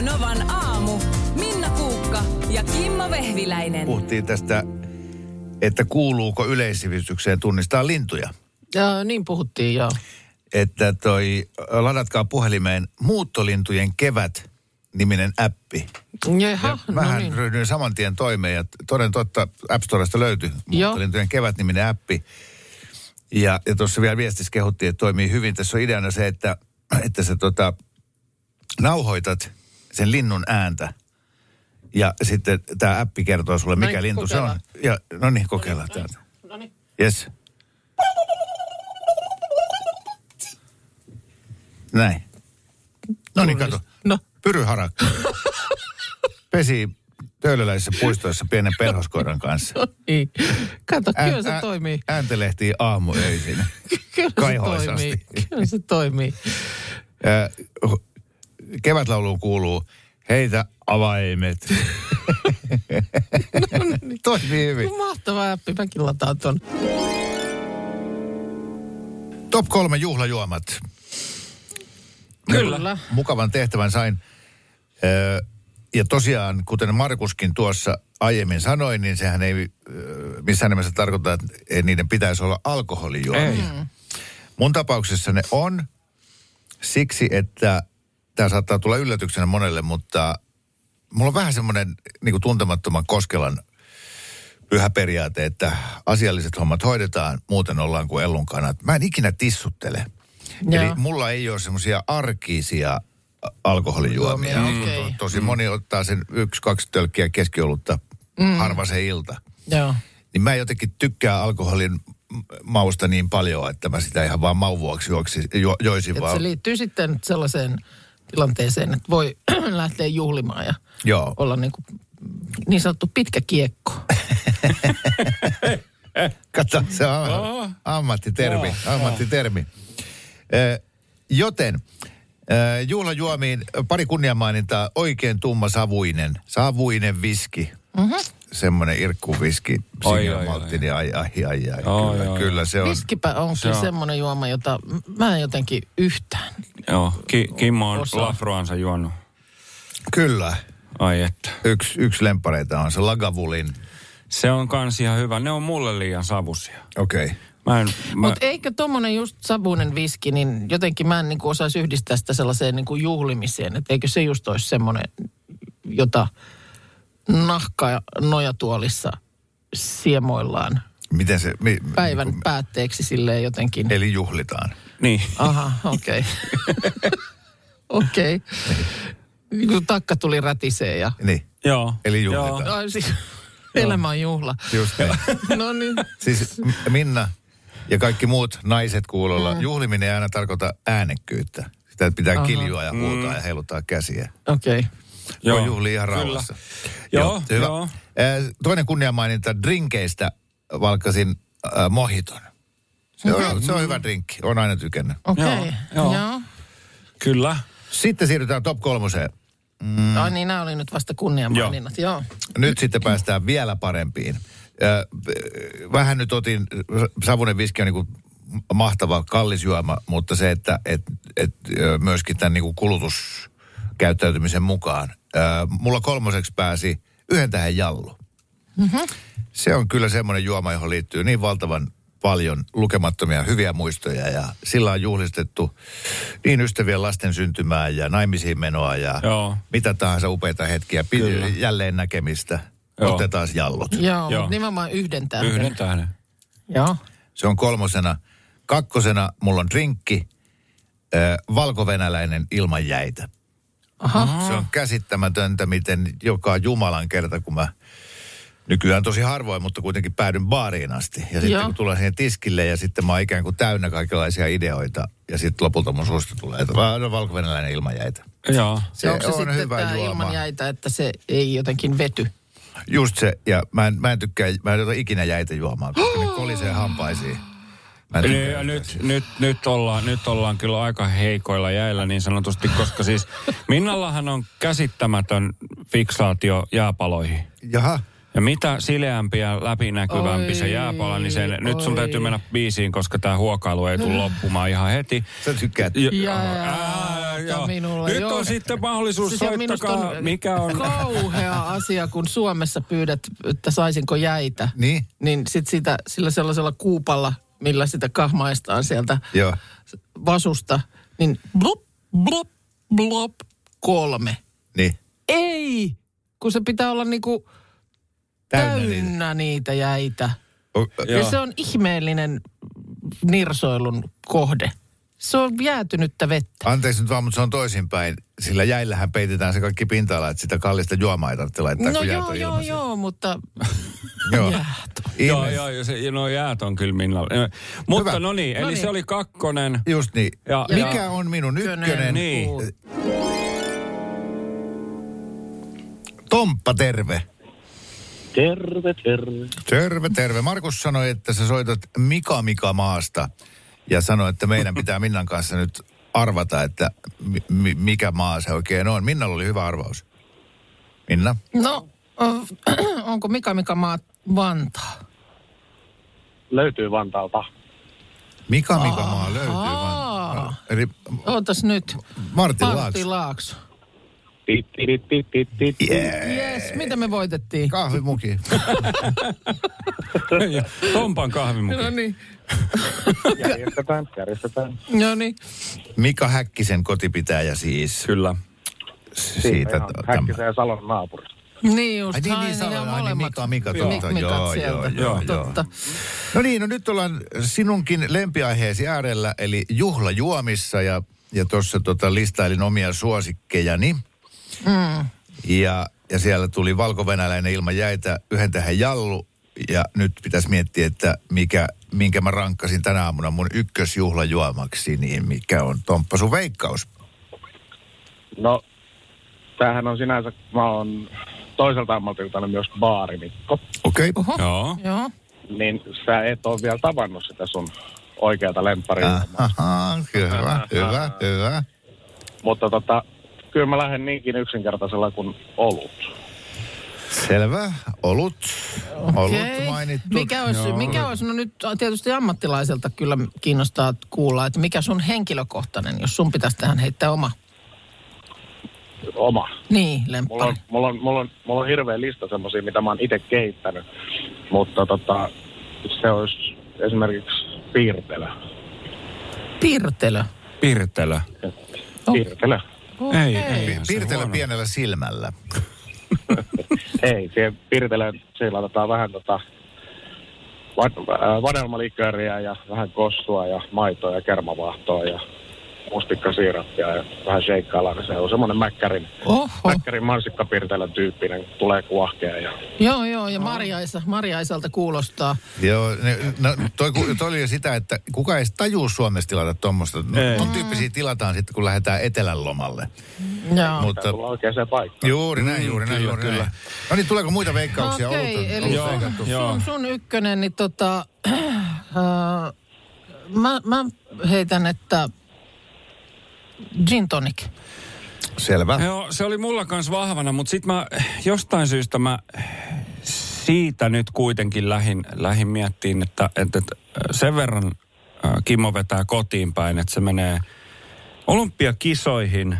Novan aamu. Minna Kuukka ja Kimmo Vehviläinen. Puhuttiin tästä, että kuuluuko yleissivistykseen tunnistaa lintuja. Ja, niin puhuttiin, joo. Että toi, ladatkaa puhelimeen Muuttolintujen kevät niminen appi. Jaha, Ja no mähän niin. ryhdyin saman tien toimeen ja toden totta App Storesta löytyi Muuttolintujen kevät-niminen appi. Ja, ja tuossa vielä viestissä kehuttiin, että toimii hyvin. Tässä on ideana se, että, että sä tota, nauhoitat sen linnun ääntä. Ja sitten tämä appi kertoo sulle, mikä Noin, lintu se on. kokeillaan. Ja, no niin, kokeillaan täältä. No niin. Yes. Näin. No niin, kato. No, Pyryharakka. Pesi töölöläisissä puistoissa pienen perhoskoiran kanssa. no niin. Kato, kyllä Ään- se toimii. Ääntelehtii aamuöisin. Kyllä se toimii. Kyllä se toimii. Kevätlauluun kuuluu Heitä avaimet. Toimii hyvin. Mahtava appi, mäkin lataan ton. Top kolme juhlajuomat. Kyllä. Mukavan tehtävän sain. Öö, ja tosiaan, kuten Markuskin tuossa aiemmin sanoi, niin sehän ei öö, missään nimessä tarkoita, että ei niiden pitäisi olla alkoholijuomia. Ei. Mun tapauksessa ne on siksi, että tämä saattaa tulla yllätyksenä monelle, mutta mulla on vähän semmoinen niin tuntemattoman Koskelan pyhä periaate, että asialliset hommat hoidetaan, muuten ollaan kuin ellun kanat. Mä en ikinä tissuttele. Joo. Eli mulla ei ole semmoisia arkisia alkoholijuomia. Juomia, okei. To- Tosi moni ottaa sen yksi, kaksi tölkkiä keskiolutta mm. harva se ilta. Joo. Niin mä jotenkin tykkään alkoholin mausta niin paljon, että mä sitä ihan vaan mauvuaksi juoksi, jo, joisin Et vaan. se liittyy sitten sellaiseen tilanteeseen, että voi lähteä juhlimaan ja Joo. olla niin, kuin, niin sanottu pitkä kiekko. Kato, se on ammattitermi, ammattitermi. Eh, joten eh, juhlajuomiin pari kunniamainintaa. Oikein tumma savuinen, savuinen viski. Mm-hmm. Semmoinen irkkuviski, Oi, single oi, maltti, oi. niin ai, ai, ai, ai. Joo, kyllä, joo, kyllä se on. Viskipä on Se kyllä on. semmoinen juoma, jota mä en jotenkin yhtään. Joo, Ki- Kimmo on Osaa. Lafroansa juonut. Kyllä. Ai että. Yksi, yksi lempareita on se Lagavulin. Se on kans ihan hyvä. Ne on mulle liian savusia. Okei. Okay. Mä en, mä, Mutta eikö tommonen just savuinen viski, niin jotenkin mä en niin osaisi yhdistää sitä sellaiseen niin kuin juhlimiseen. Että eikö se just olisi semmoinen, jota nahka ja nojatuolissa siemoillaan Miten se... Mi, päivän niin kuin- päätteeksi silleen jotenkin. Eli juhlitaan. niin. Aha, okei. Okei. Niin kuin takka tuli rätisee ja... Niin. Joo. Eli Joo. juhlitaan. Ai, siis, elämä on juhla. Just niin. No niin. Siis Minna ja kaikki muut naiset kuulolla, mm. juhliminen ei aina tarkoita äänekkyyttä. Sitä pitää Aha. kiljua ja huutaa mm. ja heiluttaa käsiä. Okei. Joo. Voi Joo, juhlia ihan kyllä. rauhassa. Joo, hyvä. joo. Toinen kunniamaininta drinkeistä valkkasin äh, mohiton. Se on, se on hyvä drinkki, on aina tykännyt. Okei. Joo, joo. Joo. Kyllä. Sitten siirrytään top kolmoseen. Mm. Ai niin, nämä oli nyt vasta kunniamaininnat. Joo. Joo. Nyt sitten päästään vielä parempiin. Äh, Vähän nyt otin, savunen viski on niin kuin mahtava, kallis juoma, mutta se, että et, et, myöskin tämän niin kuin kulutuskäyttäytymisen mukaan. Äh, Mulla kolmoseksi pääsi yhden tähän jallu. Mm-hmm. Se on kyllä semmoinen juoma, johon liittyy niin valtavan paljon lukemattomia hyviä muistoja ja sillä on juhlistettu niin ystävien lasten syntymää ja naimisiin menoa ja Joo. mitä tahansa upeita hetkiä, Kyllä. pi- jälleen näkemistä. Joo. Otetaan jallot. Joo, Joo. Joo. nimenomaan yhden tähden. Yhden tähden. Joo. Se on kolmosena. Kakkosena mulla on drinkki, äh, valkovenäläinen ilman jäitä. Aha. Se on käsittämätöntä, miten joka Jumalan kerta, kun mä nykyään tosi harvoin, mutta kuitenkin päädyn baariin asti. Ja sitten Joo. kun tulen siihen tiskille ja sitten mä oon ikään kuin täynnä kaikenlaisia ideoita. Ja sitten lopulta mun suusta tulee, että vaan on valkovenäläinen ilman jäitä. Joo. Se Onko se on sitten hyvä tämä juoma. ilman jäitä, että se ei jotenkin vety? Just se, ja mä en, mä en tykkää, mä en ota ikinä jäitä juomaan, koska ne kolisee hampaisiin. Niin, ja nyt, nyt, nyt, ollaan, nyt ollaan kyllä aika heikoilla jäillä niin sanotusti, koska siis Minnallahan on käsittämätön fiksaatio jääpaloihin. Jaha. Ja mitä sileämpi ja läpinäkyvämpi se Oi, jääpala, niin sen, nyt sun oi. täytyy mennä biisiin, koska tämä huokailu ei tule loppumaan ihan heti. Sä tykkäät. Ja, Ja- ää, soittakaa. minulle, Nyt joo. on sitten mahdollisuus Siis ja soittakaa, mikä on... kauhea asia, kun Suomessa pyydät, että saisinko jäitä. Niin? Niin sit sitä, sillä sellaisella kuupalla, millä sitä kahmaistaan sieltä Joo. vasusta, niin blop, blop, blop, kolme. Niin. Ei, kun se pitää olla niinku Täynnä täynnä, niitä. niitä jäitä. O- Ja Joo. se on ihmeellinen nirsoilun kohde. Se on jäätynyttä vettä. Anteeksi nyt vaan, mutta se on toisinpäin. Sillä jäillähän peitetään se kaikki pinta-ala, että sitä kallista juomaa ei tarvitse laittaa, No kun joo, joo, joo, mutta joo. jäät on. Joo, joo, ja se, no jäät on kyllä minnalla. Eh, Mutta Hyvä. no niin, eli No niin. se oli kakkonen. Just niin. Ja- Mikä ja- on minun Ykkönen. ykkönen? Niin. Tomppa, terve. Terve, terve. Terve, terve. Markus sanoi, että sä soitat Mika Mika maasta ja sanoi, että meidän pitää Minnan kanssa nyt arvata, että mi- mi- mikä maa se oikein on. Minnalla oli hyvä arvaus. Minna? No, onko Mika Mika maa Vantaa? Löytyy Vantaalta. Mika Mika maa löytyy vaan. Eli Ootas nyt. Martin Martti Laakso. Laakso. Tit, tit, tit, tit, tit. Yes, mitä me voitettiin? Kahvimuki. Ja Tompan kahvimuki. No niin, Järjestetään, järjestetään. no niin. Mika Häkkisen kotipitäjä siis. Kyllä. Siitä. täm- Häkkisen ja Salon naapuri. Niin just. Ai niin, niin, ne on Salo- ai niin, molemmat. Mika, Mika, Joo. totta, joo, joo, joo, joo. Totta. No niin, no nyt ollaan sinunkin lempiaiheesi äärellä, eli juhlajuomissa ja, ja tuossa tota listailin omia suosikkejani. Mm. Ja, ja siellä tuli valkovenäläinen ilman jäitä, yhden tähän jallu. Ja nyt pitäisi miettiä, että mikä, minkä mä rankkasin tänä aamuna mun ykkösjuhlajuomaksi, niin mikä on Tomppa sun veikkaus? No, tämähän on sinänsä, mä oon toiselta ammatiltani myös baarimikko. Okei. Oho. Joo. Joo. Niin sä et ole vielä tavannut sitä sun oikeata lempparia. Aha, hyvä, hyvä, hyvä. Mutta tota, kyllä mä lähden niinkin yksinkertaisella kuin olut. Selvä. Olut. Olut mainittu. Mikä olisi, Joo. mikä olisi, no nyt tietysti ammattilaiselta kyllä kiinnostaa kuulla, että mikä sun henkilökohtainen, jos sun pitäisi tähän heittää oma, Oma. niin, Mulla lemppari. on, mulla on, mulla on, mulla on hirveä lista semmosia, mitä mä oon itse kehittänyt. Mutta tota, se olisi esimerkiksi piirtelö. Pirtelö. Pirtelö. Oh. Piirtelö. Ei, ei. Pi- Piirtelä pienellä silmällä. Ei, siihen piirteleen, siihen laitetaan vähän tota, va- äh, ja vähän kossua ja maitoa ja kermavaahtoa ja mustikkasiirappia ja vähän sheikkaillaan, niin se on semmoinen mäkkärin, Oho. mäkkärin mansikkapirtelän tyyppinen, tulee kuohkea ja Joo, joo, ja Marjaisa, Marjaisalta kuulostaa. Joo, ne, no, toi, toi oli jo sitä, että kuka ei tajuu Suomessa tilata tuommoista. No, ton tyyppisiä tilataan sitten, kun lähdetään etelän lomalle. Joo. Mutta oikeaan paikkaan. juuri näin, juuri näin, kyllä, juuri kyllä. näin. No niin, tuleeko muita veikkauksia? Okei, Olut on- eli Joo, joo. sun, sun ykkönen, niin tota, äh, mä, mä heitän, että gin tonic. Selvä. Joo, se oli mulla kans vahvana, mutta sit mä jostain syystä mä siitä nyt kuitenkin lähin, lähin miettiin, että, että, että sen verran Kimmo vetää kotiin päin, että se menee olympiakisoihin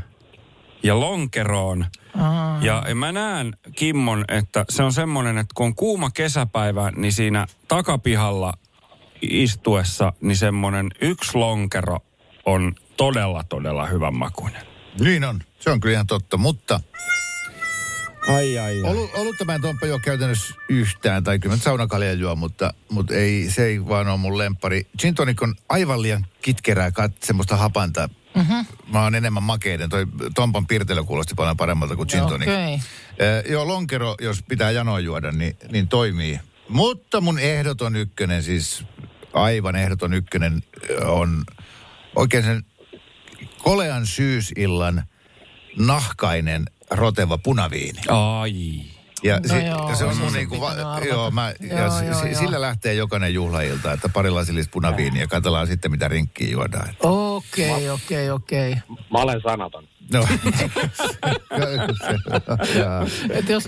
ja lonkeroon. Aa. Ja mä näen Kimmon, että se on semmoinen, että kun on kuuma kesäpäivä, niin siinä takapihalla istuessa, niin semmoinen yksi lonkero on todella, todella hyvän makuinen. Niin on, se on kyllä ihan totta, mutta Ai, ai, Olu, olutta mä en Tomppa juo käytännössä yhtään, tai kyllä mä saunakalja juo, mutta, mutta ei, se ei vaan ole mun lemppari. Gin tonic on aivan liian kitkerää, kat, semmoista hapanta. Mm-hmm. Mä oon enemmän makeiden. Toi Tompan pirtelö kuulosti paljon paremmalta kuin gin tonic. Okei. Eh, joo, lonkero, jos pitää janoa juoda, niin, niin toimii. Mutta mun ehdoton ykkönen, siis aivan ehdoton ykkönen on oikein sen kolean syysillan nahkainen roteva punaviini. Ai. Ja, No si- joo, ja se on mun niinku, va- joo, mä, ja Joo, si- joo, si- joo. sillä lähtee jokainen juhlailta, että pari lasillista punaviiniä ja katsellaan sitten mitä rinkkiä juodaan. Okei, okei, okei. Mä olen sanaton. No. Et jos,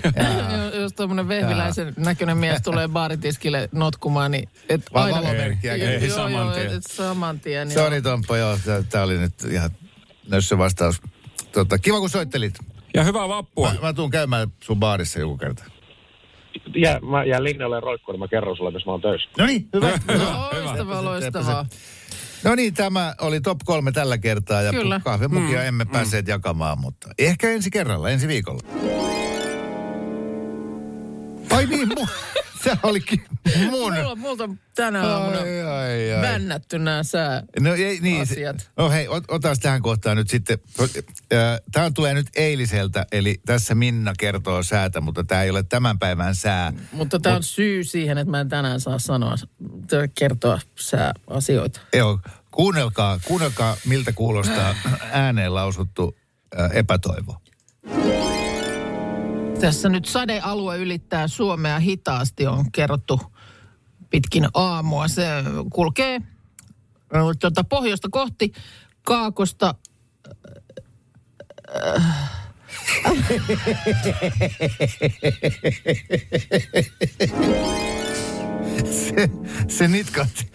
jos tuommoinen vehviläisen näköinen mies tulee baaritiskille notkumaan, niin et Vaan aina... valomerkkiä käy. joo, saman tien. et- saman tien. Sori Tomppa, joo, tää- tää oli nyt ihan nössö vastaus. tota, kiva kun soittelit. Ja hyvää vappua. Mä, mä tuun käymään sun baarissa joku kerta. Jää, mä jään linjalle roikkuun, niin mä kerron sulle, missä mä oon töissä. No niin, hyvä. Loistavaa, loistavaa. No niin, tämä oli top kolme tällä kertaa ja Kyllä. kahvimukia mm, emme päässeet jakamaan, mutta ehkä ensi kerralla, ensi viikolla. Ai niin, mu- se olikin mun. Mulla, multa tänä aamuna Ai, ai, ai. vännätty nämä sää. No, ei, niin, se- asiat. no hei, ot, otas tähän kohtaan nyt sitten. Tämä tulee nyt eiliseltä, eli tässä Minna kertoo säätä, mutta tämä ei ole tämän päivän sää. Mutta tämä on syy siihen, että mä en tänään saa sanoa, kertoa sää asioita. Joo, kuunnelkaa, kuunnelkaa miltä kuulostaa ääneen lausuttu epätoivo. Tässä nyt sadealue ylittää Suomea hitaasti, on kerrottu pitkin aamua. Se kulkee tuota, pohjoista kohti Kaakosta. Se, se nitkahti.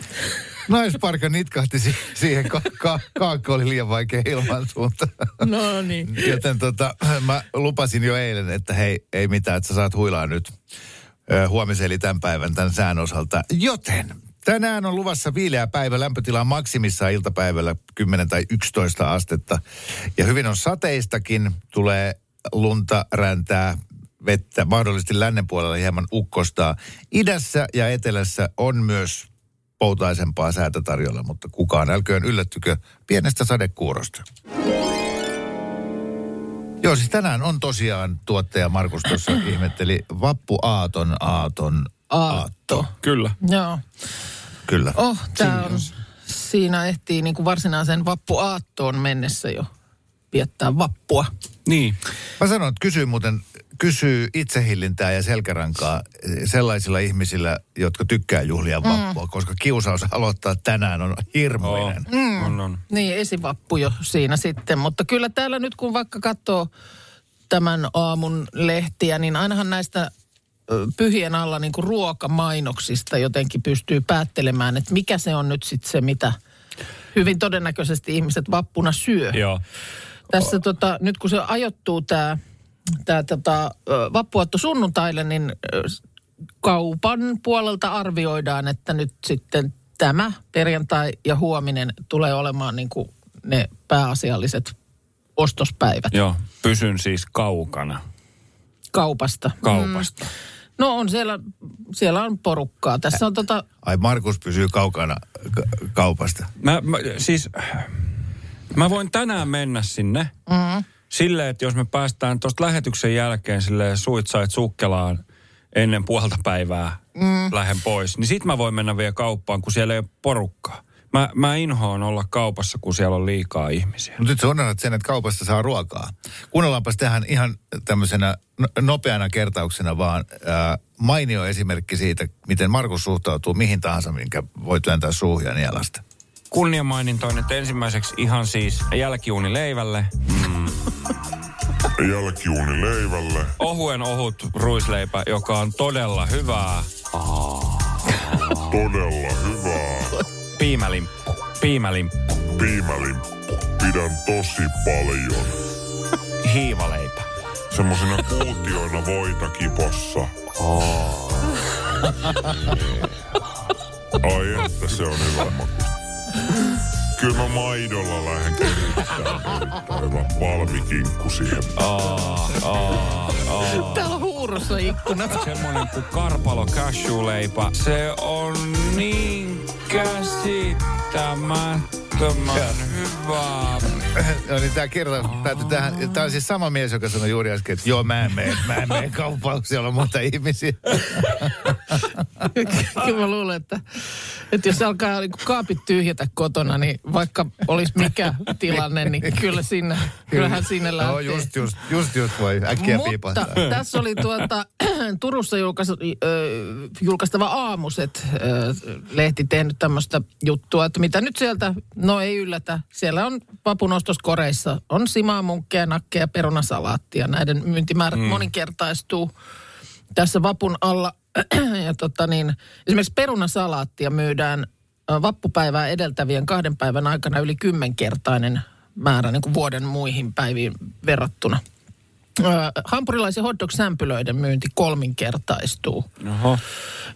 Naisparka nitkahti si- siihen, ka- ka- kaakko oli liian vaikea ilman suuntaan. No niin. Joten tota, mä lupasin jo eilen, että hei, ei mitään, että sä saat huilaa nyt huomisen eli tämän päivän tämän sään osalta. Joten tänään on luvassa viileä päivä, lämpötila on maksimissaan iltapäivällä 10 tai 11 astetta. Ja hyvin on sateistakin, tulee lunta, räntää, vettä, mahdollisesti lännen puolella hieman ukkostaa. Idässä ja etelässä on myös poutaisempaa säätä tarjolla, mutta kukaan älköön yllättykö pienestä sadekuurosta. Joo, siis tänään on tosiaan tuottaja Markus tuossa ihmetteli Vappu Aaton Aaton Aatto. Kyllä. Joo. Kyllä. Oh, tää on, siinä ehtii niin kuin varsinaisen vappuaattoon mennessä jo viettää vappua. Niin. Mä sanon, että kysyy muuten, kysyy itsehillintää ja selkärankaa sellaisilla ihmisillä, jotka tykkää juhlia vappua, mm. koska kiusaus aloittaa tänään on hirmuinen. Oh. Mm. On, on. Niin, esivappu jo siinä sitten. Mutta kyllä täällä nyt kun vaikka katsoo tämän aamun lehtiä, niin ainahan näistä pyhien alla niin kuin ruokamainoksista jotenkin pystyy päättelemään, että mikä se on nyt sitten se, mitä hyvin todennäköisesti ihmiset vappuna syö. Joo. Tässä tota, nyt kun se ajoittuu tämä tää, tota, ö, vappuaatto sunnuntaille, niin kaupan puolelta arvioidaan, että nyt sitten tämä perjantai ja huominen tulee olemaan niin kuin ne pääasialliset ostospäivät Joo. Pysyn siis kaukana kaupasta. kaupasta. Mm. No on siellä, siellä on porukkaa. Tässä on tota, Ai Markus pysyy kaukana ka- kaupasta. Mä, mä, siis, mä voin tänään mennä sinne mm. Silleen, että jos me päästään tuosta lähetyksen jälkeen silleen suit sait sukkelaan ennen puolta päivää mm. lähden pois, niin sit mä voin mennä vielä kauppaan, kun siellä ei ole porukkaa. Mä, mä inhoan olla kaupassa, kun siellä on liikaa ihmisiä. Mutta nyt sä unohdat sen, että kaupasta saa ruokaa. Kuunnellaanpas tähän ihan tämmöisenä no- nopeana kertauksena vaan ää, mainio esimerkki siitä, miten Markus suhtautuu mihin tahansa, minkä voi työntää suuhun ja nielasta. Kunniamainintoin, että ensimmäiseksi ihan siis jälkiuni leivälle. Jälkiuuni leivälle. Ohuen ohut ruisleipä, joka on todella hyvää. Todella hyvää. Piimälimppu. Piimälimppu. Piimälimppu. Pidän tosi paljon. Hiivaleipä. Semmosina kuutioina voita kipossa. Ai että se on hyvä maku. Kyllä mä maidolla lähden kehittämään. Hyvä palmikinkku siihen. täällä on huurussa ikkunat. Semmonen kuin karpalo cashew-leipä. Se on niin käsittämättömän hyvää. No niin tämä kerta päätyi tähän. Tämä on siis sama mies, joka sanoi juuri äsken, että joo, mä en mene, mä en mene kauppaan, kun siellä on monta ihmisiä. Kyllä mä luulen, että, että jos alkaa niin kaapit tyhjätä kotona, niin vaikka olisi mikä tilanne, niin kyllä sinne, kyllähän sinne lähtee. Joo, just, just, just, just voi äkkiä Mutta piipahtaa. tässä oli tuota, Turussa julkais, ö, julkaistava aamuset lehti tehnyt tämmöistä juttua, että mitä nyt sieltä, no ei yllätä, siellä on vapunostoskoreissa, on simaa, munkkeja, nakkeja, perunasalaattia. Näiden myyntimäärät mm. moninkertaistuu tässä vapun alla. ja tota niin, esimerkiksi perunasalaattia myydään vappupäivää edeltävien kahden päivän aikana yli kymmenkertainen määrä niin kuin vuoden muihin päiviin verrattuna. Ö, hampurilaisen hotdog-sämpylöiden myynti kolminkertaistuu. Oho.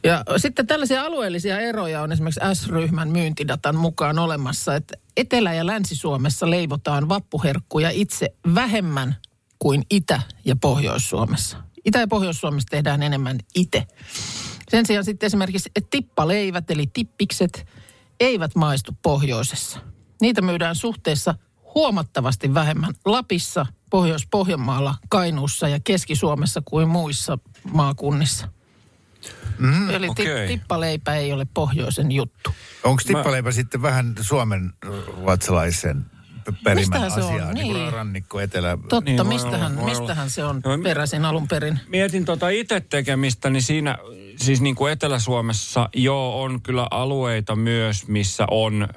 Ja sitten tällaisia alueellisia eroja on esimerkiksi S-ryhmän myyntidatan mukaan olemassa, että Etelä- ja Länsi-Suomessa leivotaan vappuherkkuja itse vähemmän kuin Itä- ja Pohjois-Suomessa. Itä- ja Pohjois-Suomessa tehdään enemmän itse. Sen sijaan sitten esimerkiksi tippaleivät eli tippikset eivät maistu pohjoisessa. Niitä myydään suhteessa huomattavasti vähemmän Lapissa, Pohjois-Pohjanmaalla, Kainuussa ja Keski-Suomessa kuin muissa maakunnissa. Mm, Eli ti- okei. tippaleipä ei ole pohjoisen juttu. Onko tippaleipä sitten vähän Suomen ruotsalaisen p- perimän Mistähän se on? asiaa? Niin. kuin Niin. rannikko, etelä... Totta, Niin, mistähän, olla, mistähän se on Joo, peräisin alun perin? Mietin tota itse tekemistä, niin siinä, siis niin kuin Etelä-Suomessa, joo, on kyllä alueita myös, missä on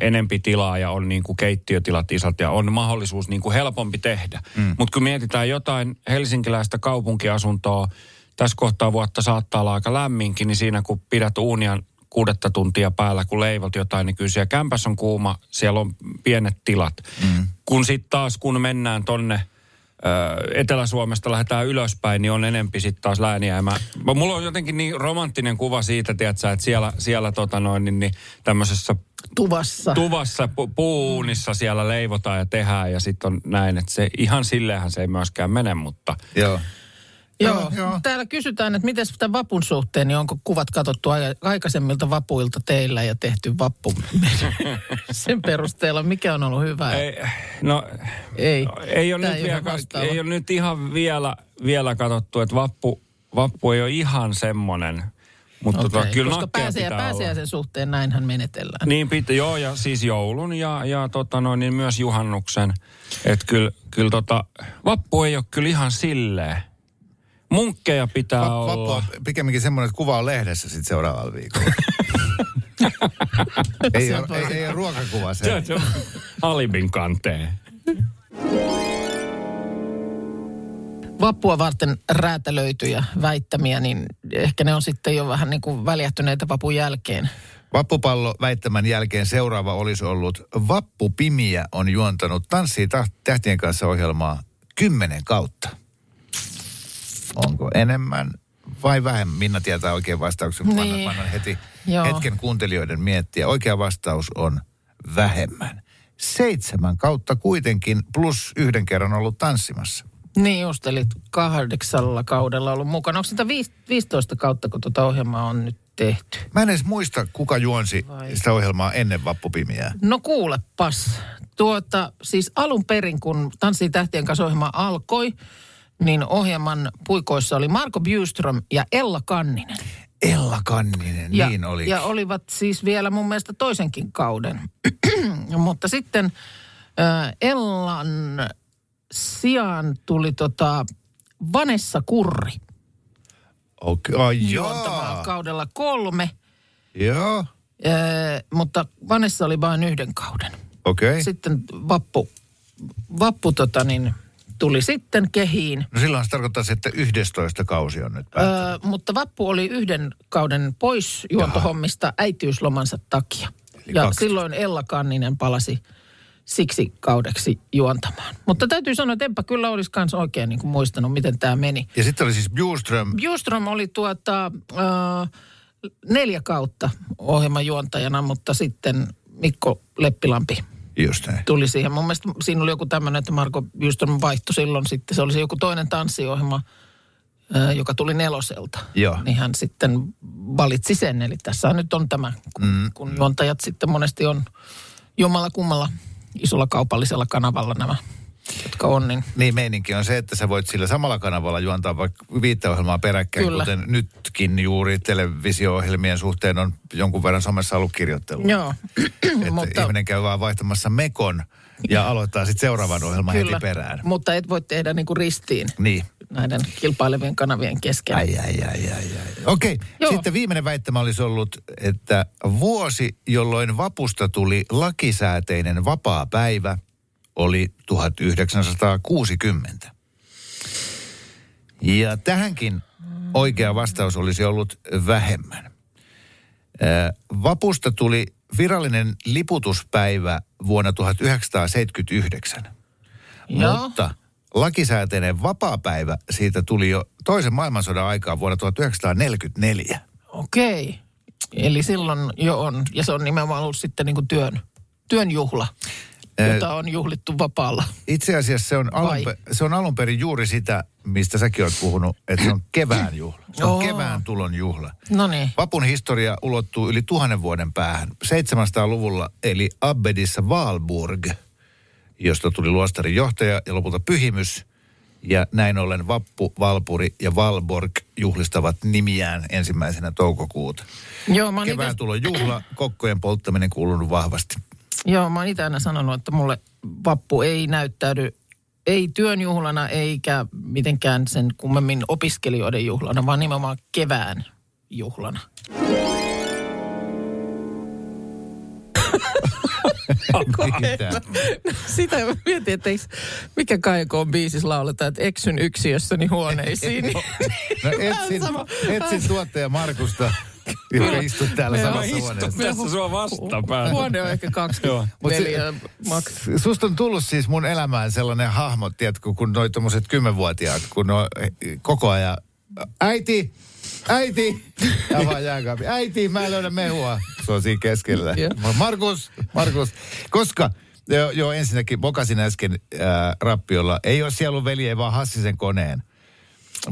enempi tilaa ja on niin kuin keittiötilat isot ja on mahdollisuus niin kuin helpompi tehdä. Mm. Mutta kun mietitään jotain helsinkiläistä kaupunkiasuntoa, tässä kohtaa vuotta saattaa olla aika lämminkin, niin siinä kun pidät uunia kuudetta tuntia päällä, kun leivot jotain, niin kyllä siellä kämpässä on kuuma, siellä on pienet tilat. Mm. Kun sitten taas, kun mennään tonne ö, Etelä-Suomesta lähdetään ylöspäin, niin on enempi sitten taas lääniä. Ja mä, mä- mulla on jotenkin niin romanttinen kuva siitä, tiedätkö, että siellä, siellä tota noin, niin, niin tämmöisessä Tuvassa. tuvassa, pu, puuunissa siellä leivotaan ja tehdään ja sitten on näin, että se ihan silleenhän se ei myöskään mene, mutta. Joo, Joo, joo. täällä kysytään, että miten tämän vapun suhteen, niin onko kuvat katsottu ai- aikaisemmilta vapuilta teillä ja tehty vappu sen perusteella, mikä on ollut hyvä? ei, no ei. ei ole, nyt ei ole vielä, vastaava. ei ole nyt ihan vielä, vielä katsottu, että vappu, vappu ei ole ihan semmonen, mutta tota, Okei, kyllä Koska pääsiä, pääsiäisen suhteen näinhän menetellään. Niin pitää, joo, ja siis joulun ja, ja tota noin, niin myös juhannuksen. Että kyllä, kyllä tota, vappu ei ole kyllä ihan silleen. Munkkeja pitää Va- olla. Vappu on pikemminkin semmoinen, että kuva on lehdessä sitten seuraavalla viikolla. ei, ole, ei, ei ole ruokakuva se. Se on Alibin kanteen. Vappua varten räätälöityjä väittämiä, niin ehkä ne on sitten jo vähän niin kuin väljähtyneitä vapun jälkeen. Vappupallo väittämän jälkeen seuraava olisi ollut Vappu Pimiä on juontanut Tanssii tähtien kanssa ohjelmaa kymmenen kautta. Onko enemmän vai vähemmän? Minna tietää oikein vastauksen. Niin. Niin. Annan, heti Joo. hetken kuuntelijoiden miettiä. Oikea vastaus on vähemmän. Seitsemän kautta kuitenkin plus yhden kerran ollut tanssimassa. Niin just, eli kahdeksalla kaudella ollut mukana. Onko sitä viis- 15 kautta, kun tuota ohjelmaa on nyt tehty? Mä en edes muista, kuka juonsi Vai. sitä ohjelmaa ennen Vappupimiä. No kuulepas. Tuota, siis alun perin, kun Tanssii tähtien kanssa ohjelma alkoi, niin ohjelman puikoissa oli Marko Bjurström ja Ella Kanninen. Ella Kanninen, Ja, niin oli. ja olivat siis vielä mun mielestä toisenkin kauden. Mutta sitten äh, Ellan sijaan tuli tota Vanessa Kurri Okei, ai juontamaan jaa. kaudella kolme. Joo, Äh, mutta Vanessa oli vain yhden kauden. okei. Sitten Vappu, Vappu tota niin, tuli sitten kehiin. No silloin se tarkoittaa, että 11 kausi on nyt päättynyt. Öö, mutta Vappu oli yhden kauden pois juontohommista äitiyslomansa takia. Eli ja 12. silloin Ella Kanninen palasi siksi kaudeksi juontamaan. Mutta täytyy sanoa, että enpä kyllä olisi kans oikein niin kuin muistanut, miten tämä meni. Ja sitten oli siis Bjurström, Bjurström oli tuota, öö, neljä kautta ohjelman juontajana, mutta sitten Mikko Leppilampi just näin. tuli siihen. Mun mielestä siinä oli joku tämmöinen, että Marko Bjurström vaihtoi silloin sitten. Se oli se joku toinen tanssiohjelma, joka tuli neloselta. Joo. Niin hän sitten valitsi sen. Eli tässä nyt on tämä, kun, mm. kun juontajat sitten monesti on jommalla kummalla isolla kaupallisella kanavalla nämä, jotka on. Niin Niin meininki on se, että sä voit sillä samalla kanavalla juontaa vaikka viittä ohjelmaa peräkkäin, Kyllä. kuten nytkin juuri televisio-ohjelmien suhteen on jonkun verran somessa ollut kirjoittelua. joo, Että mutta ihminen käy vaan vaihtamassa mekon ja aloittaa sitten seuraavan ohjelman kyllä, heti perään. mutta et voi tehdä niin kuin ristiin Niin. näiden kilpailevien kanavien kesken. Ai, ai, ai, ai, ai. Okei, Joo. sitten viimeinen väittämä olisi ollut, että vuosi, jolloin vapusta tuli lakisääteinen vapaa päivä, oli 1960. Ja tähänkin oikea vastaus olisi ollut vähemmän. Vapusta tuli virallinen liputuspäivä vuonna 1979. Joo. Mutta lakisääteinen vapaapäivä siitä tuli jo toisen maailmansodan aikaan vuonna 1944. Okei. Eli silloin jo on, ja se on nimenomaan ollut sitten niin kuin työn, työn juhla, jota on juhlittu vapaalla. Itse asiassa se on, alun, pe- se on alun perin juuri sitä, mistä säkin olet puhunut, että se on kevään juhla. Se on kevään tulon juhla. No niin. Vapun historia ulottuu yli tuhannen vuoden päähän. 700-luvulla eli Abbedissa Valburg, josta tuli luostarin johtaja ja lopulta pyhimys. Ja näin ollen Vappu, Valpuri ja Valborg juhlistavat nimiään ensimmäisenä toukokuuta. Joo, mä Kevään ite, tulon juhla, kokkojen polttaminen kuulunut vahvasti. Joo, mä oon ite aina sanonut, että mulle vappu ei näyttäydy ei työn juhlana eikä mitenkään sen kummemmin opiskelijoiden juhlana, vaan nimenomaan kevään juhlana. Mitä? Sitä mä mietin, että eikö, mikä Kaikoon biisissä lauletaan, että eksyn yksiössäni huoneisiin. Niin, No etsin, etsin tuottaja Markusta, joka istuu täällä Joo. samassa Istun huoneessa. tässä sua vastapäätä. Huone on ehkä Joo. 20 Mut se- neliöä max. Susta on tullut siis mun elämään sellainen hahmo, tiedätkö, kun noi tommoset kymmenvuotiaat, kun on koko ajan, äiti, äiti, avaa jääkaapin, äiti, mä en löydä mehua. Se on siinä keskellä. Markus, Markus, koska, joo, joo ensinnäkin mokasin äsken ää, rappiolla, ei ole sielun veli, ei vaan Hassisen koneen.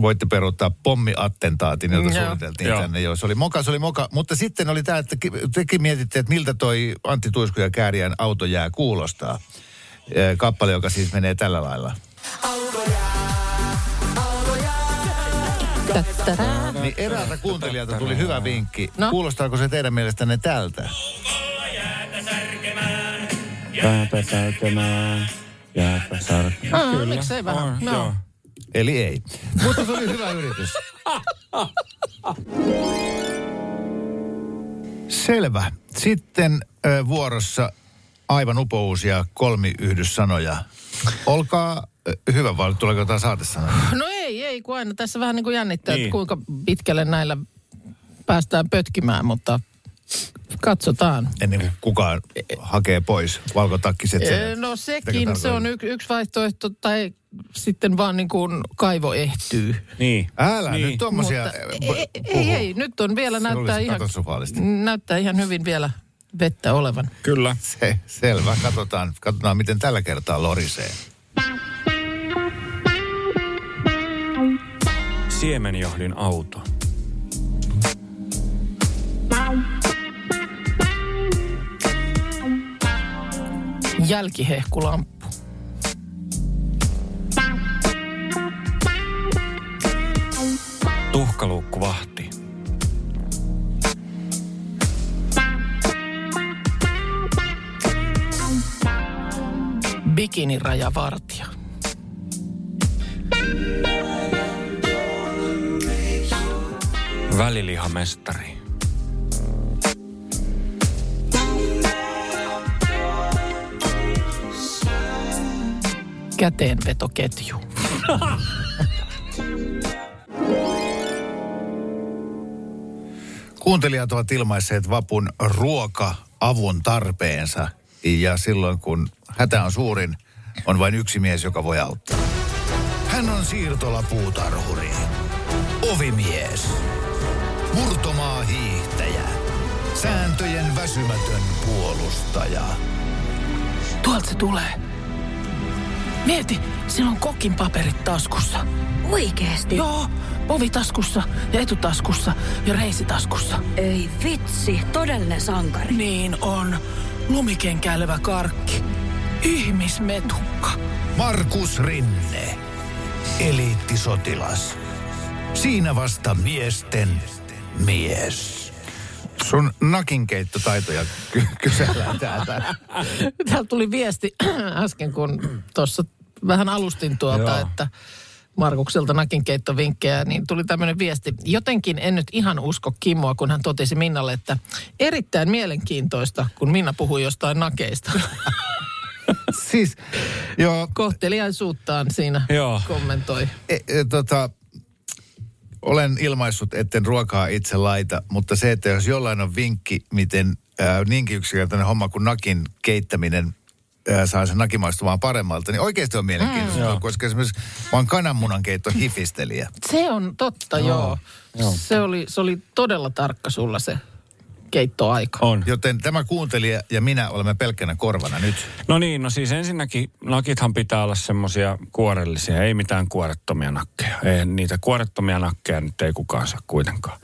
Voitte peruuttaa pommiattentaatin, jota Joo. suunniteltiin Joo. tänne. Joo, se oli moka, se oli moka. Mutta sitten oli tämä, että ki- tekin mietitte, että miltä toi Antti Tuisku ja Kääriän auto jää kuulostaa. Kappale, joka siis menee tällä lailla. Niin eräältä kuuntelijalta tuli hyvä vinkki. No? Kuulostaako se teidän mielestänne tältä? Päätä särkemään, jäätä särkemään. Ah, miksei vähän. On, No. joo. Eli ei. Mutta se oli hyvä yritys. Selvä. Sitten ö, vuorossa aivan upouusia kolmiyhdyssanoja. Olkaa ö, hyvä, vai tuleeko jotain saatesanoja? No ei, ei, kun aina tässä vähän niin kuin jännittää, Niin. että kuinka pitkälle näillä päästään pötkimään, mutta katsotaan. Ennen kuin kukaan hakee pois valkotakkiset selät. No sekin, se on y- yksi vaihtoehto, tai sitten vaan niin kuin kaivo ehtyy. Niin. Älä niin. nyt tommosia Mutta ö, ei, ei, ei, nyt on vielä Se näyttää ihan, näyttää ihan hyvin vielä vettä olevan. Kyllä. Se, selvä. Katsotaan, katsotaan, miten tällä kertaa lorisee. Siemenjohdin auto. Jälkihehkulamppu. Tuhkaluukkuvahti. Bikinirajavartija. Välilihamestari. Käteenvetoketju. Kuuntelijat ovat ilmaisseet vapun ruoka-avun tarpeensa. Ja silloin kun hätä on suurin, on vain yksi mies, joka voi auttaa. Hän on siirtolapuutarhuri, ovimies, murtomaa hiihtäjä, sääntöjen väsymätön puolustaja. Tuolta se tulee. Mieti, sillä on kokin paperit taskussa. Oikeesti? Joo, ovitaskussa ja etutaskussa ja reisitaskussa. Ei vitsi, todellinen sankari. Niin on lumikenkäilevä karkki. Ihmismetukka. Markus Rinne, eliittisotilas. Siinä vasta miesten mies. Sun nakinkeittotaitoja ky- kysellään täältä. Täältä tuli viesti äsken, kun tuossa vähän alustin tuota, Joo. että Markukselta nakinkeittovinkkejä, niin tuli tämmöinen viesti. Jotenkin en nyt ihan usko Kimmoa, kun hän totesi Minnalle, että erittäin mielenkiintoista, kun Minna puhui jostain nakeista. Siis, joo, Kohteliaisuuttaan siinä Joo. kommentoi. e, e, tota, olen ilmaissut, etten ruokaa itse laita, mutta se, että jos jollain on vinkki, miten ää, niinkin yksinkertainen homma kuin nakin keittäminen ää, saa sen nakin maistumaan paremmalta, niin oikeasti on mielenkiintoista, mm, koska esimerkiksi mä oon kananmunan keitto hifistelijä. Se on totta, joo. joo. Se, oli, se oli todella tarkka sulla se keittoaika. On. Joten tämä kuuntelija ja minä olemme pelkkänä korvana nyt. No niin, no siis ensinnäkin nakithan pitää olla semmoisia kuorellisia, ei mitään kuorettomia nakkeja. Ei, niitä kuorettomia nakkeja nyt ei kukaan saa kuitenkaan.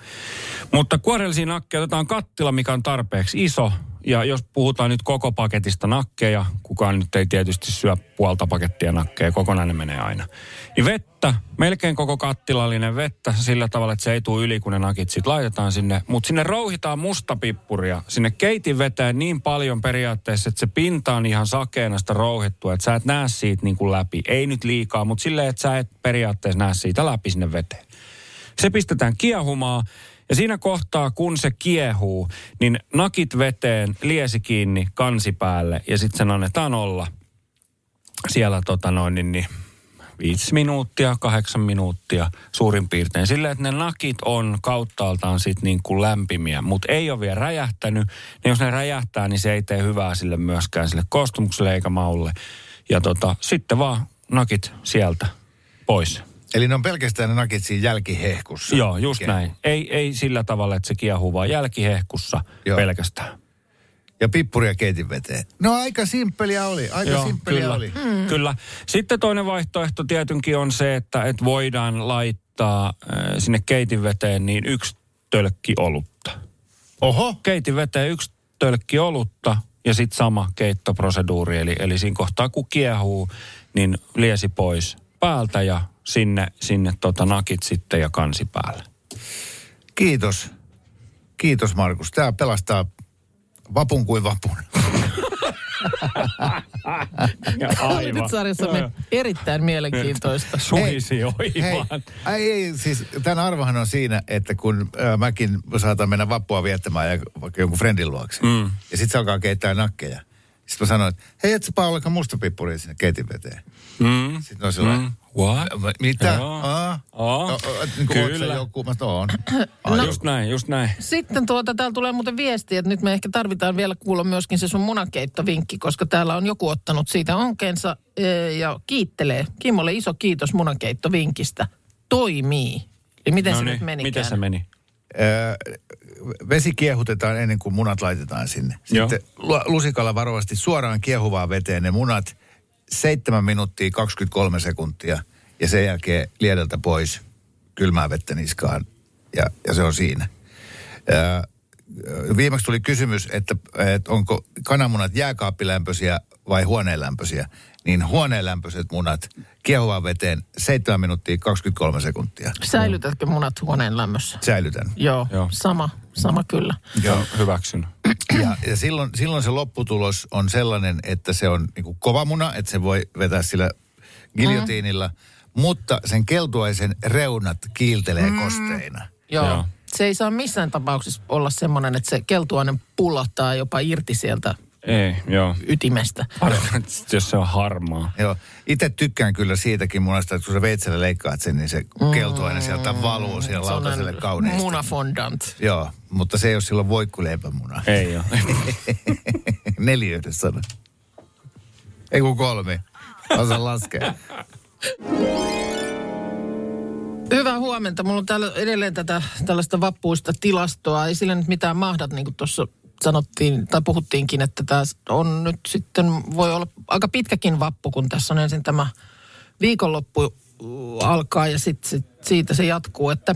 Mutta kuorellisia nakkeja otetaan kattila, mikä on tarpeeksi iso. Ja jos puhutaan nyt koko paketista nakkeja, kukaan nyt ei tietysti syö puolta pakettia nakkeja, kokonainen menee aina. Niin vettä, melkein koko kattilallinen vettä sillä tavalla, että se ei tule yli, kun ne nakit sitten laitetaan sinne. Mutta sinne rouhitaan mustapippuria, sinne keitin veteen niin paljon periaatteessa, että se pinta on ihan sakeena sitä rouhittua, että sä et näe siitä niin kuin läpi. Ei nyt liikaa, mutta silleen, että sä et periaatteessa näe siitä läpi sinne veteen. Se pistetään kiehumaan ja siinä kohtaa, kun se kiehuu, niin nakit veteen, liesi kiinni, kansi päälle ja sitten sen annetaan olla siellä tota noin, niin, niin viisi minuuttia, kahdeksan minuuttia suurin piirtein. Silleen, että ne nakit on kauttaaltaan sitten niin kuin lämpimiä, mutta ei ole vielä räjähtänyt. Ja jos ne räjähtää, niin se ei tee hyvää sille myöskään sille koostumukselle eikä maulle. Ja tota, sitten vaan nakit sieltä pois. Eli ne on pelkästään ne nakit siinä jälkihehkussa. Joo, just Kiehuu. näin. Ei, ei sillä tavalla, että se kiehuu vaan jälkihehkussa Joo. pelkästään. Ja pippuria keitin veteen. No aika simppeliä oli, aika Joo, simppeliä kyllä, oli. Mm. Kyllä. Sitten toinen vaihtoehto tietenkin on se, että, että voidaan laittaa äh, sinne keitin veteen niin yksi tölkki olutta. Oho, Keitin veteen yksi tölkki olutta ja sitten sama keittoproseduuri. Eli, eli siinä kohtaa kun kiehuu, niin liesi pois päältä ja sinne, sinne tota nakit sitten ja kansi päälle. kiitos. Kiitos Markus. Tämä pelastaa vapun kuin vapun. Oli nyt sarjassamme erittäin mielenkiintoista. Suhisi Hei, oivaan. ei, ei, siis tämän arvohan on siinä, että kun äh, mäkin saatan mennä vappua viettämään ja vaikka jonkun friendin luokse. Mm. Ja sitten se alkaa keittää nakkeja. Sitten mä sanoin, että hei, et sä ollenkaan mustapippuria sinne keitin veteen. Mm. Sitten on sellainen, Mm. What? "Mä- mitä? Joo. Aa? Aa, niin kyllä. joku? Mä. No. Just näin, just näin. Sitten tuota, täällä tulee muuten viesti, että nyt me ehkä tarvitaan vielä kuulla myöskin se sun munakeittovinkki, koska täällä on joku ottanut siitä onkeensa eh, ja kiittelee. Kimmolle iso kiitos munakeittovinkistä. Toimii. Eli miten No se niin, nyt menikään? Miten se meni? Ö, vesi kiehutetaan ennen kuin munat laitetaan sinne. Joo. Sitten lu- lusikalla varovasti suoraan kiehuvaan veteen ne munat 7 minuuttia 23 sekuntia ja sen jälkeen liedeltä pois kylmää vettä niskaan ja, ja se on siinä. Ö, viimeksi tuli kysymys, että, että onko kananmunat jääkaappilämpöisiä vai huoneenlämpöisiä. Niin huoneenlämpöiset munat kiehuvaan veteen 7 minuuttia 23 sekuntia. Säilytätkö munat huoneen lämmössä? Säilytän. Joo, Joo. sama, sama kyllä. Joo. Hyväksyn. Ja, ja silloin, silloin se lopputulos on sellainen, että se on niin kuin kova muna, että se voi vetää sillä giljotiinilla, mm. mutta sen keltuaisen reunat kiiltelee mm. kosteina. Joo. Joo. Se ei saa missään tapauksessa olla semmoinen, että se keltuainen pullahtaa jopa irti sieltä Ei, joo. ytimestä. Jos se on harmaa. Joo. Itse tykkään kyllä siitäkin munasta, että kun sä veitsellä leikkaat sen, niin se keltuainen sieltä valuu siellä lautaselle kauniisti. Munafondant. Joo, mutta se ei ole silloin voikkuleipämuna. Ei ole. Neljä yhdessä sana. Ei kun kolme. Osa laskea. Hyvää huomenta. Mulla on täällä edelleen tätä tällaista vappuista tilastoa. Ei sillä nyt mitään mahdat, niin kuin tuossa sanottiin tai puhuttiinkin, että tämä on nyt sitten, voi olla aika pitkäkin vappu, kun tässä on ensin tämä viikonloppu alkaa ja sitten sit siitä se jatkuu, että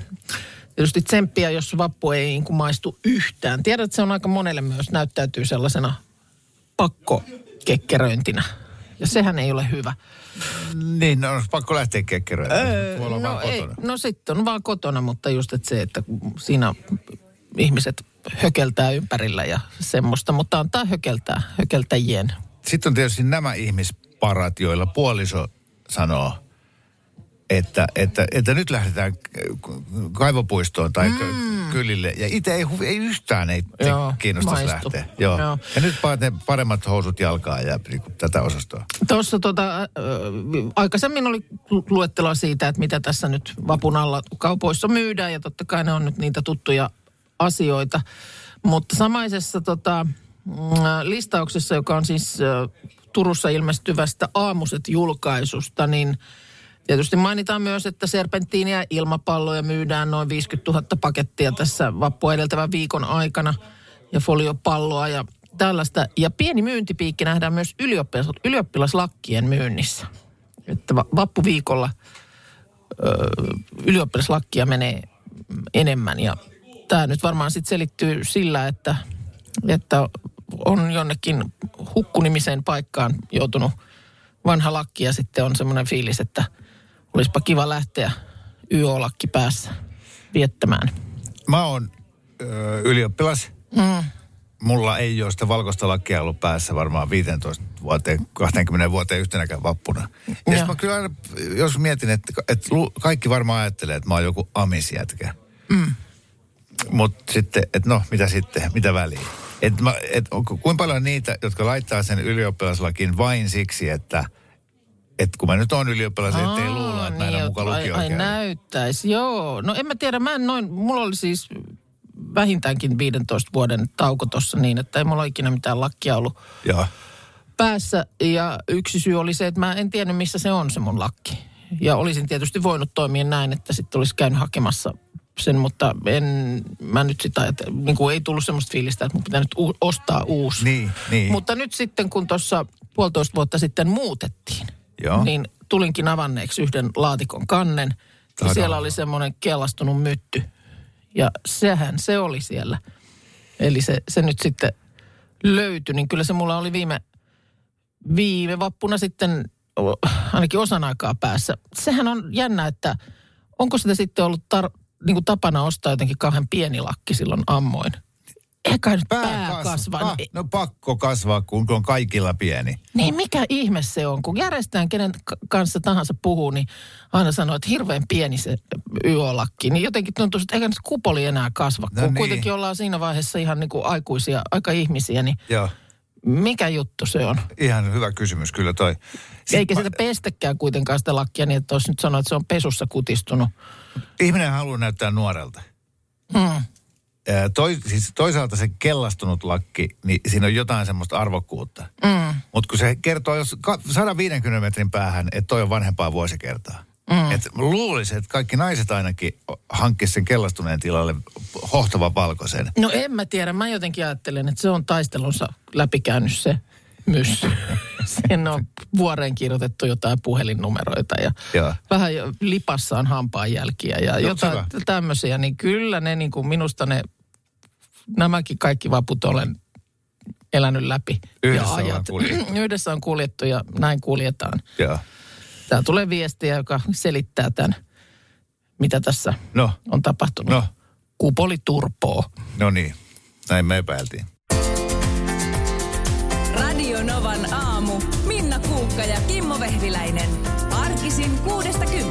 tietysti tsemppiä, jos vappu ei niin kuin maistu yhtään. Tiedät, että se on aika monelle myös näyttäytyy sellaisena pakkokekkeröintinä. Ja sehän ei ole hyvä. Niin, no, olisi pakko lähteä kekkeröön. Voi olla no, ei, no sitten on vaan kotona, mutta just että se, että siinä ihmiset hökeltää ympärillä ja semmoista, mutta antaa hökeltää, hökeltäjien. Sitten on tietysti nämä ihmisparat, joilla puoliso sanoo, että, että, että nyt lähdetään kaivopuistoon tai mm. kylille. Ja itse ei, ei yhtään ei Joo, kiinnostaisi maistu. lähteä. Joo. Joo. Ja nyt paat ne paremmat housut jalkaan ja niin kuin, tätä osastoa. Tuossa tota, äh, aikaisemmin oli lu- luettelua siitä, että mitä tässä nyt vapun alla kaupoissa myydään ja totta kai ne on nyt niitä tuttuja asioita. Mutta samaisessa tota, mm, listauksessa, joka on siis äh, Turussa ilmestyvästä aamuset-julkaisusta, niin tietysti mainitaan myös, että serpenttiiniä ja ilmapalloja myydään noin 50 000 pakettia tässä vappua edeltävän viikon aikana ja foliopalloa ja tällaista. Ja pieni myyntipiikki nähdään myös ylioppilas, ylioppilaslakkien myynnissä. Että va- vappuviikolla ylioppilaslakkia menee enemmän ja tämä nyt varmaan sitten selittyy sillä, että, että on jonnekin hukkunimiseen paikkaan joutunut vanha lakki ja sitten on semmoinen fiilis, että olisipa kiva lähteä YO-lakki päässä viettämään. Mä oon ö, ylioppilas. Mm. Mulla ei ole sitä valkoista lakkia ollut päässä varmaan 15 vuoteen, 20 vuoteen yhtenäkään vappuna. Ja sit mä kyllä aina, jos mietin, että, että kaikki varmaan ajattelee, että mä oon joku amisjätkä. Mm. Mutta sitten, että no, mitä sitten, mitä väliä? Et mä, et, kuinka paljon on niitä, jotka laittaa sen ylioppilaslakin vain siksi, että et kun mä nyt oon ylioppilas, ettei Aa, luulla, että niin, mukaan ai, lukioon ai käynyt. näyttäisi, joo. No en mä tiedä, mä en noin, mulla oli siis vähintäänkin 15 vuoden tauko tuossa niin, että ei mulla ole ikinä mitään lakkia ollut Joo. päässä. Ja yksi syy oli se, että mä en tiennyt, missä se on se mun lakki. Ja olisin tietysti voinut toimia näin, että sitten olisi käynyt hakemassa sen, mutta en, mä nyt sitä ajattelin, niin kuin ei tullut semmoista fiilistä, että mun pitää nyt u- ostaa uusi. Niin, niin. Mutta nyt sitten, kun tuossa puolitoista vuotta sitten muutettiin, Joo. niin tulinkin avanneeksi yhden laatikon kannen. Ja siellä oli semmoinen kellastunut mytty. Ja sehän se oli siellä. Eli se, se nyt sitten löytyi, niin kyllä se mulla oli viime, viime vappuna sitten ainakin osan aikaa päässä. Sehän on jännä, että onko sitä sitten ollut tar, niin kuin tapana ostaa jotenkin kauhean pieni lakki silloin ammoin. Eikä nyt pää, kasva. Ah, no pakko kasvaa, kun on kaikilla pieni. Niin mikä ihme se on, kun järjestään kenen kanssa tahansa puhuu, niin aina sanoo, että hirveän pieni se YO-lakki. Niin jotenkin tuntuu, että eikä nyt kupoli enää kasva, kun No niin. kuitenkin ollaan siinä vaiheessa ihan niin kuin aikuisia, aika ihmisiä, niin Joo. mikä juttu se on? Ihan hyvä kysymys kyllä toi. Eikä sitä pestäkään kuitenkaan sitä lakkia niin, että olisi nyt sanoa, että se on pesussa kutistunut. Ihminen haluaa näyttää nuorelta. Mm. Ää, Toi, siis toisaalta se kellastunut lakki, niin siinä on jotain semmoista arvokkuutta. Mm. Mutta kun se kertoo jos ka- 150 metrin päähän, että toi on vanhempaa vuosikertaa. Mm. Et luulisin, että kaikki naiset ainakin hankkisi sen kellastuneen tilalle hohtavan valkoisen. No en mä tiedä, mä jotenkin ajattelen, että se on taistelunsa läpikäynyt se myssy. Siinä on vuoreen kirjoitettu jotain puhelinnumeroita ja Joo. vähän jo lipassaan hampaanjälkiä ja No, jotain hyvä. tämmöisiä, niin kyllä ne niin kuin minusta ne, nämäkin kaikki vaput olen elänyt läpi. Yhdessä ja ollaan kuljettu. Yhdessä on kuljettu ja näin kuljetaan. Joo. Tämä tulee viestiä, joka selittää tämän, mitä tässä No, on tapahtunut. no, Kupoli turpoo. no niin. Näin me epäiltiin. Ja Kimmo Vehviläinen. Arkisin kuudesta kymppiin.